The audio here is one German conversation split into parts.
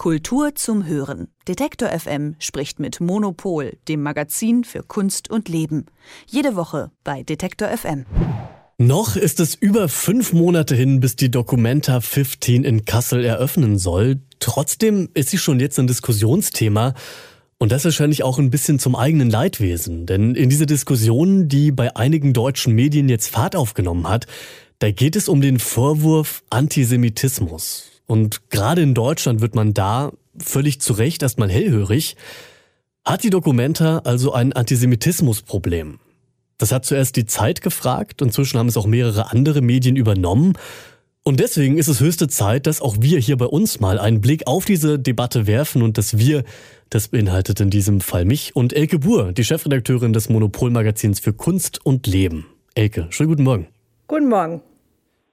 Kultur zum Hören. Detektor FM spricht mit Monopol, dem Magazin für Kunst und Leben. Jede Woche bei Detektor FM. Noch ist es über fünf Monate hin, bis die Documenta 15 in Kassel eröffnen soll. Trotzdem ist sie schon jetzt ein Diskussionsthema. Und das wahrscheinlich auch ein bisschen zum eigenen Leidwesen. Denn in dieser Diskussion, die bei einigen deutschen Medien jetzt Fahrt aufgenommen hat, da geht es um den Vorwurf Antisemitismus. Und gerade in Deutschland wird man da völlig zu Recht erstmal hellhörig. Hat die Documenta also ein Antisemitismusproblem? Das hat zuerst die Zeit gefragt, inzwischen haben es auch mehrere andere Medien übernommen. Und deswegen ist es höchste Zeit, dass auch wir hier bei uns mal einen Blick auf diese Debatte werfen und dass wir, das beinhaltet in diesem Fall mich und Elke Buhr, die Chefredakteurin des Monopolmagazins für Kunst und Leben. Elke, schönen guten Morgen. Guten Morgen.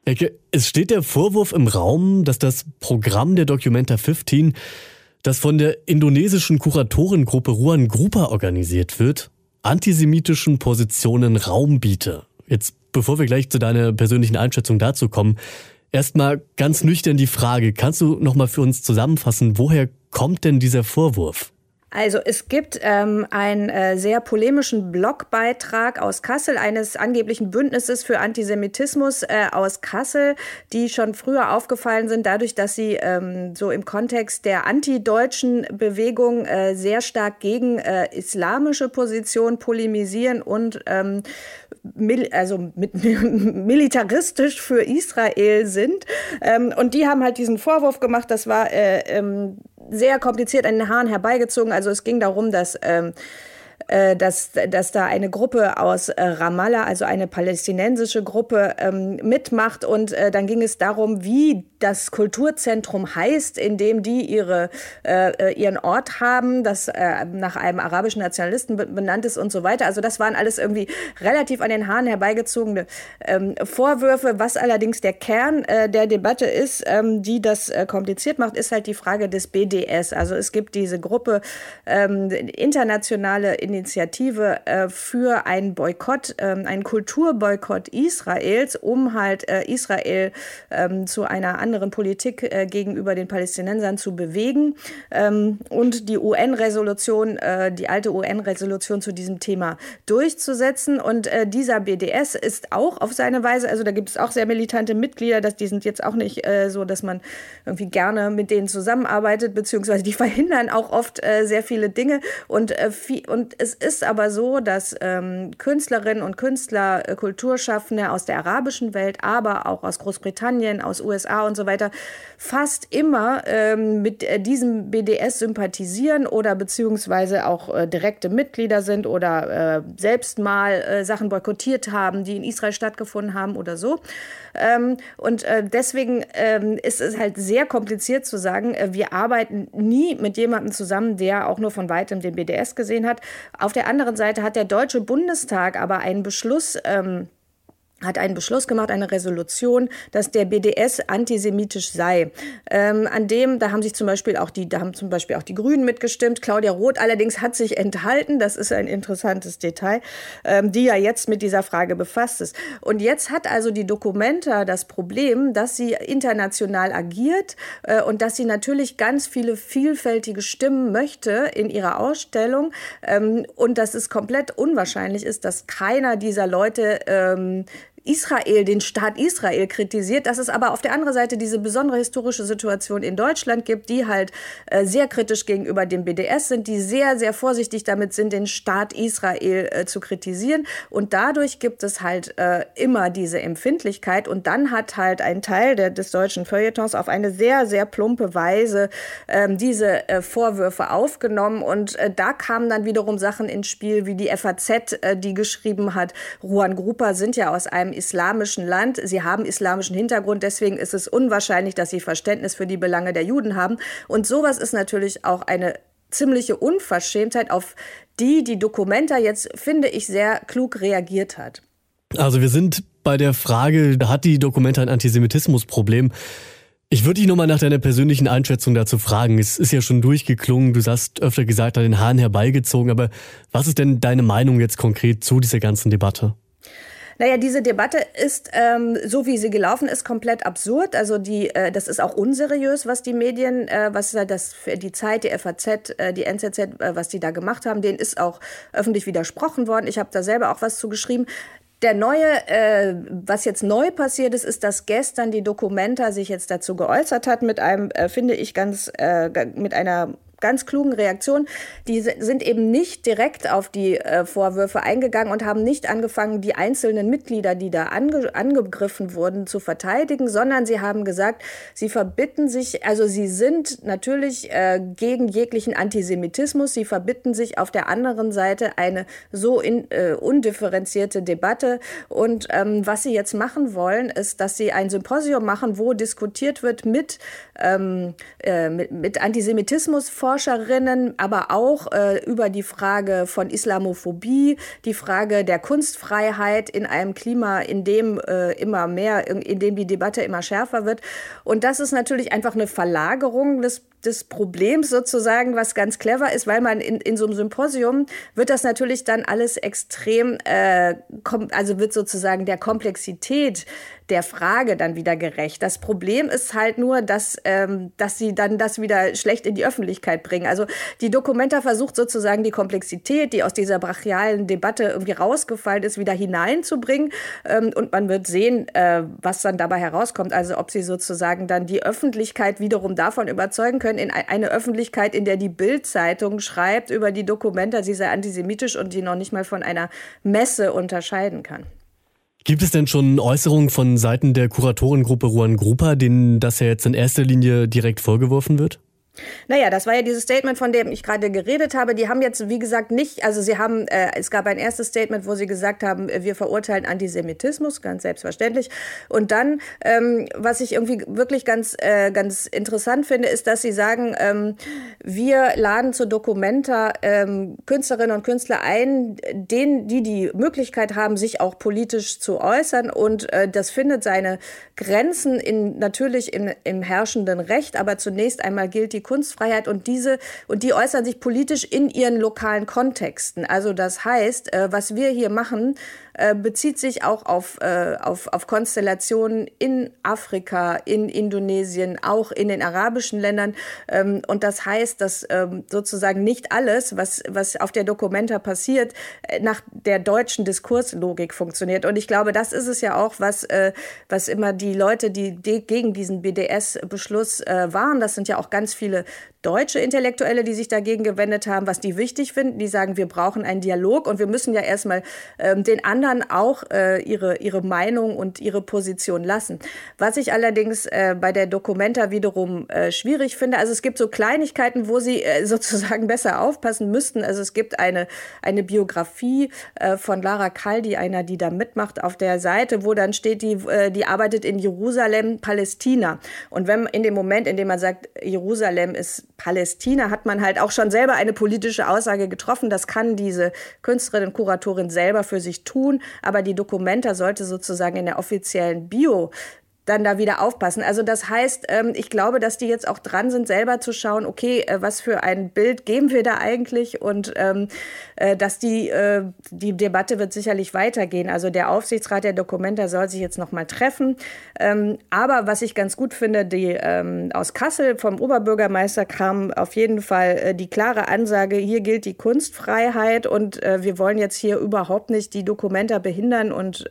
Ecke, es steht der Vorwurf im Raum, dass das Programm der Documenta 15, das von der indonesischen Kuratorengruppe Ruan Grupa organisiert wird, antisemitischen Positionen Raum biete. Jetzt, bevor wir gleich zu deiner persönlichen Einschätzung dazu kommen, erstmal ganz nüchtern die Frage, kannst du nochmal für uns zusammenfassen, woher kommt denn dieser Vorwurf? Also es gibt ähm, einen äh, sehr polemischen Blogbeitrag aus Kassel, eines angeblichen Bündnisses für Antisemitismus äh, aus Kassel, die schon früher aufgefallen sind, dadurch, dass sie ähm, so im Kontext der antideutschen Bewegung äh, sehr stark gegen äh, islamische Positionen polemisieren und ähm, mil also mit, militaristisch für Israel sind. Ähm, und die haben halt diesen Vorwurf gemacht, das war äh, ähm, sehr kompliziert an den Haaren herbeigezogen. Also es ging darum, dass ähm, äh, dass, dass da eine Gruppe aus äh, Ramallah, also eine palästinensische Gruppe, ähm, mitmacht. Und äh, dann ging es darum, wie das Kulturzentrum heißt, in dem die ihre, äh, ihren Ort haben, das äh, nach einem arabischen Nationalisten benannt ist und so weiter. Also das waren alles irgendwie relativ an den Haaren herbeigezogene ähm, Vorwürfe. Was allerdings der Kern äh, der Debatte ist, ähm, die das äh, kompliziert macht, ist halt die Frage des BDS. Also es gibt diese Gruppe internationale Initiative äh, für einen Boykott, ähm, einen Kulturboykott Israels, um halt äh, Israel ähm, zu einer anderen Politik äh, gegenüber den Palästinensern zu bewegen. Ähm, und die UN-Resolution, äh, die alte UN-Resolution zu diesem Thema durchzusetzen. Und äh, dieser BDS ist auch auf seine Weise, also da gibt es auch sehr militante Mitglieder, dass die sind jetzt auch nicht äh, so, dass man irgendwie gerne mit denen zusammenarbeitet, beziehungsweise die verhindern auch oft sehr viele Dinge. Und, und es ist aber so, dass ähm, Künstlerinnen und Künstler, äh, Kulturschaffende aus der arabischen Welt, aber auch aus Großbritannien, aus USA und so weiter, fast immer ähm, mit äh, diesem BDS sympathisieren oder beziehungsweise auch äh, direkte Mitglieder sind oder äh, selbst mal äh, Sachen boykottiert haben, die in Israel stattgefunden haben oder so. Ähm, und äh, deswegen ähm, ist es halt sehr kompliziert zu sagen, wir arbeiten nie mit jemandem zusammen, der auch nur von weitem den BDS gesehen hat. Auf der anderen Seite hat der Deutsche Bundestag aber einen Beschluss ähm, hat einen Beschluss gemacht, eine Resolution, dass der BDS antisemitisch sei. Ähm, an dem, da haben sich zum Beispiel auch die, da haben zum Beispiel auch die Grünen mitgestimmt. Claudia Roth allerdings hat sich enthalten. Das ist ein interessantes Detail, ähm, die ja jetzt mit dieser Frage befasst ist. Und jetzt hat also die Documenta das Problem, dass sie international agiert äh, und dass sie natürlich ganz viele vielfältige Stimmen möchte in ihrer Ausstellung ähm, und dass es komplett unwahrscheinlich ist, dass keiner dieser Leute ähm, Israel, den Staat Israel kritisiert, dass es aber auf der anderen Seite diese besondere historische Situation in Deutschland gibt, die halt äh, sehr kritisch gegenüber dem BDS sind, die sehr, sehr vorsichtig damit sind, den Staat Israel äh, zu kritisieren. Und dadurch gibt es halt äh, immer diese Empfindlichkeit. Und dann hat halt ein Teil der, des deutschen Feuilletons auf eine sehr, sehr plumpe Weise ähm, diese äh, Vorwürfe aufgenommen. Und äh, da kamen dann wiederum Sachen ins Spiel, wie die FAZ, äh, die geschrieben hat, Ruan Grupa sind ja aus einem islamischen Land. Sie haben islamischen Hintergrund, deswegen ist es unwahrscheinlich, dass sie Verständnis für die Belange der Juden haben. Und sowas ist natürlich auch eine ziemliche Unverschämtheit, auf die die Dokumenta jetzt, finde ich, sehr klug reagiert hat. Also wir sind bei der Frage, hat die Dokumenta ein Antisemitismusproblem? Ich würde dich nochmal nach deiner persönlichen Einschätzung dazu fragen. Es ist ja schon durchgeklungen, du hast öfter gesagt, an den Haaren herbeigezogen, aber was ist denn deine Meinung jetzt konkret zu dieser ganzen Debatte? Naja, diese Debatte ist, ähm, so wie sie gelaufen ist, komplett absurd. Also die, äh, das ist auch unseriös, was die Medien, äh, was das für die Zeit, die FAZ, äh, die NZZ, äh, was die da gemacht haben, denen ist auch öffentlich widersprochen worden. Ich habe da selber auch was zu geschrieben. Der neue, äh, was jetzt neu passiert ist, ist, dass gestern die Dokumenta sich jetzt dazu geäußert hat mit einem, äh, finde ich ganz, äh, mit einer ganz klugen Reaktion. Die sind eben nicht direkt auf die äh, Vorwürfe eingegangen und haben nicht angefangen, die einzelnen Mitglieder, die da ange angegriffen wurden, zu verteidigen, sondern sie haben gesagt, sie verbitten sich, also sie sind natürlich äh, gegen jeglichen Antisemitismus, sie verbitten sich auf der anderen Seite eine so in, äh, undifferenzierte Debatte. Und ähm, was sie jetzt machen wollen, ist, dass sie ein Symposium machen, wo diskutiert wird mit, ähm, äh, mit, mit Antisemitismus Forscherinnen, aber auch äh, über die Frage von Islamophobie, die Frage der Kunstfreiheit in einem Klima, in dem äh, immer mehr, in, in dem die Debatte immer schärfer wird. Und das ist natürlich einfach eine Verlagerung des des Problems sozusagen, was ganz clever ist, weil man in, in so einem Symposium wird das natürlich dann alles extrem, äh, also wird sozusagen der Komplexität der Frage dann wieder gerecht. Das Problem ist halt nur, dass, ähm, dass sie dann das wieder schlecht in die Öffentlichkeit bringen. Also die Dokumenta versucht sozusagen die Komplexität, die aus dieser brachialen Debatte irgendwie rausgefallen ist, wieder hineinzubringen. Ähm, und man wird sehen, äh, was dann dabei herauskommt. Also ob sie sozusagen dann die Öffentlichkeit wiederum davon überzeugen können, in eine Öffentlichkeit, in der die Bild-Zeitung schreibt über die Dokumenta, sie sei antisemitisch und die noch nicht mal von einer Messe unterscheiden kann. Gibt es denn schon Äußerungen von Seiten der Kuratorengruppe Ruan Grupa, denen das ja jetzt in erster Linie direkt vorgeworfen wird? Naja, das war ja dieses Statement, von dem ich gerade geredet habe. Die haben jetzt, wie gesagt, nicht, also sie haben, äh, es gab ein erstes Statement, wo sie gesagt haben, wir verurteilen Antisemitismus, ganz selbstverständlich. Und dann, ähm, was ich irgendwie wirklich ganz, äh, ganz interessant finde, ist, dass sie sagen, ähm, wir laden zu Documenta ähm, Künstlerinnen und Künstler ein, denen, die die Möglichkeit haben, sich auch politisch zu äußern. Und äh, das findet seine Grenzen in, natürlich im, im herrschenden Recht, aber zunächst einmal gilt die Kunstfreiheit und diese und die äußern sich politisch in ihren lokalen Kontexten. Also das heißt, äh, was wir hier machen, äh, bezieht sich auch auf, äh, auf, auf Konstellationen in Afrika, in Indonesien, auch in den arabischen Ländern. Ähm, und das heißt, dass ähm, sozusagen nicht alles, was, was auf der Dokumenta passiert, äh, nach der deutschen Diskurslogik funktioniert. Und ich glaube, das ist es ja auch, was, äh, was immer die Leute, die, die gegen diesen BDS-Beschluss äh, waren, das sind ja auch ganz viele le deutsche Intellektuelle, die sich dagegen gewendet haben, was die wichtig finden. Die sagen, wir brauchen einen Dialog und wir müssen ja erstmal ähm, den anderen auch äh, ihre, ihre Meinung und ihre Position lassen. Was ich allerdings äh, bei der Documenta wiederum äh, schwierig finde, also es gibt so Kleinigkeiten, wo sie äh, sozusagen besser aufpassen müssten. Also es gibt eine, eine Biografie äh, von Lara Kaldi, einer, die da mitmacht, auf der Seite, wo dann steht, die, äh, die arbeitet in Jerusalem, Palästina. Und wenn in dem Moment, in dem man sagt, Jerusalem ist Palästina hat man halt auch schon selber eine politische Aussage getroffen. Das kann diese Künstlerin, Kuratorin selber für sich tun. Aber die Dokumenta sollte sozusagen in der offiziellen Bio dann da wieder aufpassen. Also das heißt, ähm, ich glaube, dass die jetzt auch dran sind, selber zu schauen, okay, äh, was für ein Bild geben wir da eigentlich und ähm, äh, dass die, äh, die Debatte wird sicherlich weitergehen. Also der Aufsichtsrat der Dokumenta soll sich jetzt nochmal treffen. Ähm, aber was ich ganz gut finde, die aus Kassel vom Oberbürgermeister kam auf jeden Fall die klare Ansage, hier gilt die Kunstfreiheit und wir wollen jetzt hier überhaupt nicht die Dokumenta behindern und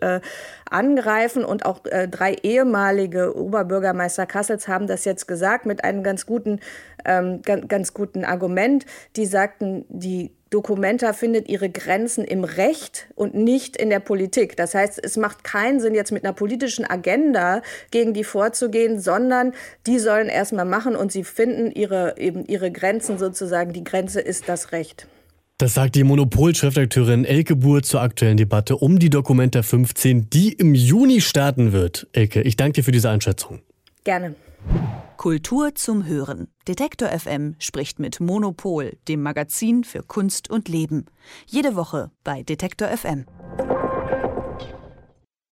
angreifen und auch drei ehemalige ehemalige Oberbürgermeister Kassels haben das jetzt gesagt mit einem ganz guten, ähm, ganz, ganz guten Argument. Die sagten, die Dokumenta findet ihre Grenzen im Recht und nicht in der Politik. Das heißt, es macht keinen Sinn, jetzt mit einer politischen Agenda gegen die vorzugehen, sondern die sollen erstmal machen und sie finden ihre, eben ihre Grenzen sozusagen. Die Grenze ist das Recht. Das sagt die Monopol-Chefredakteurin Elke Buhr zur aktuellen Debatte um die Dokumenta 15, die im Juni starten wird. Elke, ich danke dir für diese Einschätzung. Gerne. Kultur zum Hören. Detektor FM spricht mit Monopol, dem Magazin für Kunst und Leben. Jede Woche bei Detektor FM.